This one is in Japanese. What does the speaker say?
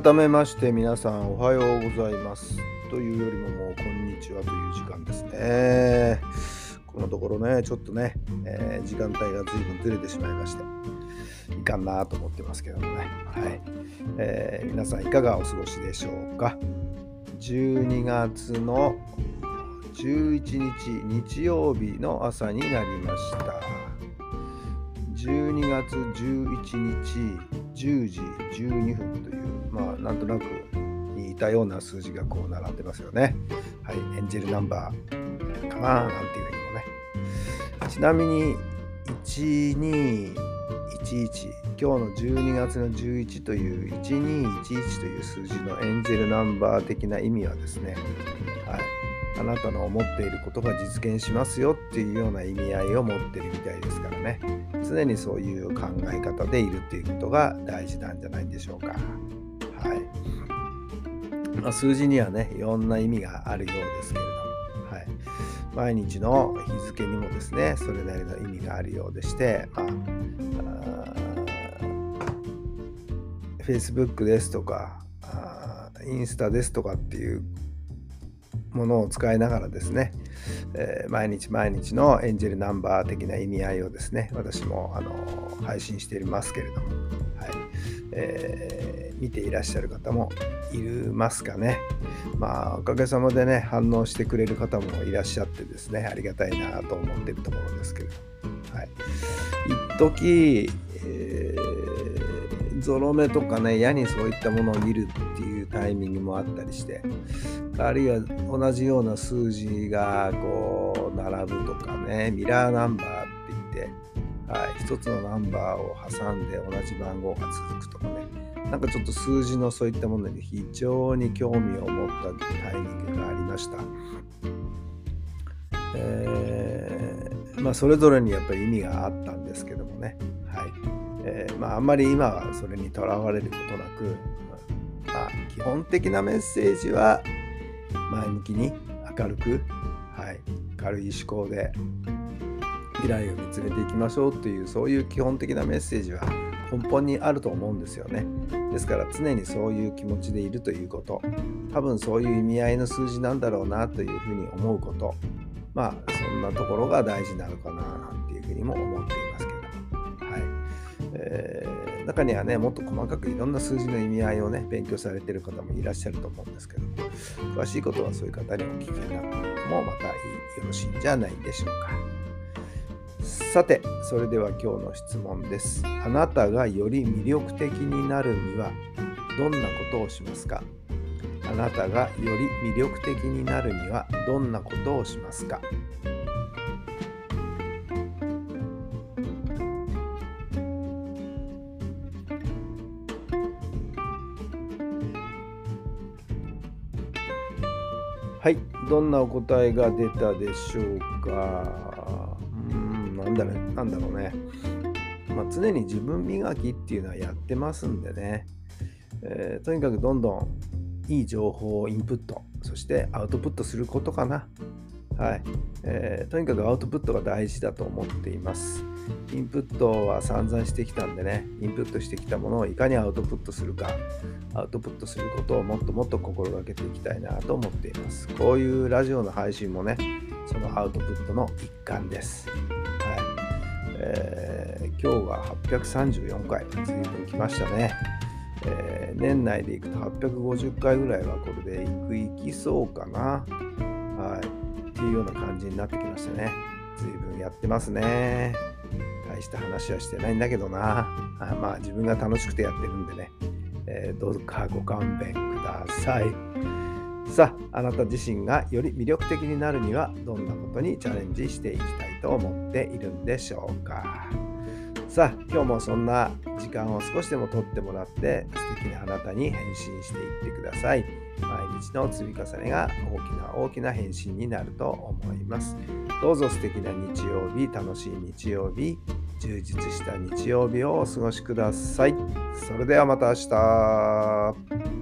改めまして皆さんおはようございます。というよりももうこんにちはという時間ですね。このところね、ちょっとね、えー時間帯が随分ずれてしまいまして、いかんなと思ってますけどもね。はい。えー皆さんいかがお過ごしでしょうか。12月の11日日曜日の朝になりました。12月11日10時12分という、まあ、なんとなく似たような数字がこう並んでますよね。はい、エンジェルナンバーかななんていうふうにもね。ちなみに、1211、今日の12月の11という1211という数字のエンジェルナンバー的な意味はですね、はい、あなたの思っていることが実現しますよっていうような意味合いを持ってるみたいですからね。常にそういう考え方でいるっていうことが大事なんじゃないでしょうか。はい。まあ、数字にはね、いろんな意味があるようですけれども、はい。毎日の日付にもですね、それなりの意味があるようでして、まあ、あ Facebook ですとか、あインスタですとかっていうものを使いながらですね、えー毎日毎日のエンジェルナンバー的な意味合いをですね、私もあの配信していますけれども、はいえー見ていらっしゃる方もいますかね。まあ、おかげさまでね、反応してくれる方もいらっしゃってですね、ありがたいなと思ってるところですけれど、はい。一時、えーゾロ目とかね、矢にそういったものを見るっていうタイミングもあったりして、あるいは同じような数字がこう並ぶとかね、ミラーナンバーって言って、はい、一つのナンバーを挟んで同じ番号が続くとかね、なんかちょっと数字のそういったものに非常に興味を持ったタイミングがありました。えーまあ、それぞれにやっぱり意味があったんですけどもね、はい。えーまあ、あんまり今はそれにとらわれることなく、まあ、基本的なメッセージは前向きに明るく、はい、軽い思考で未来を見つめていきましょうというそういう基本的なメッセージは根本にあると思うんですよね。ですから常にそういう気持ちでいるということ多分そういう意味合いの数字なんだろうなというふうに思うことまあそんなところが大事なのかななんていうふうにも思っていますけども。はいえー中にはねもっと細かくいろんな数字の意味合いをね勉強されてる方もいらっしゃると思うんですけど詳しいことはそういう方にお聞きになってみてもまたよろしいんじゃないでしょうか。さて、それでは今日の質問です。あなたがより魅力的になるにはどんなことをしますか？あなたがより魅力的になるにはどんなことをしますか？はい、どんなお答えが出たでしょうか？なんだろなんだろうね。まあ、常に自分磨きっていうのはやってますんでね、えーとにかくどんどんいい情報をインプット、そしてアウトプットすることかな。はい、えーとにかくアウトプットが大事だと思っています。インプットは散々してきたんでね、インプットしてきたものをいかにアウトプットするか、アウトプットすることをもっともっと心がけていきたいなと思っています。こういうラジオの配信もね、そのアウトプットの一環です。え今日が834回、随分来ましたね。えー年内でいくと850回ぐらいはこれでいくいきそうかな。はい。っていうような感じになってきましたね。随分やってますね。大した話はしてないんだけどな。あまあ自分が楽しくてやってるんでね。えーどうかご勘弁ください。さあ、あなた自身がより魅力的になるにはどんなことにチャレンジしていきたいと思っているんでしょうか。さあ今日もそんな時間を少しでもとってもらって素敵なあなたに変身していってください。毎日の積み重ねが大きな大きな変身になると思います。どうぞ素敵な日曜日楽しい日曜日充実した日曜日をお過ごしください。それではまた明日。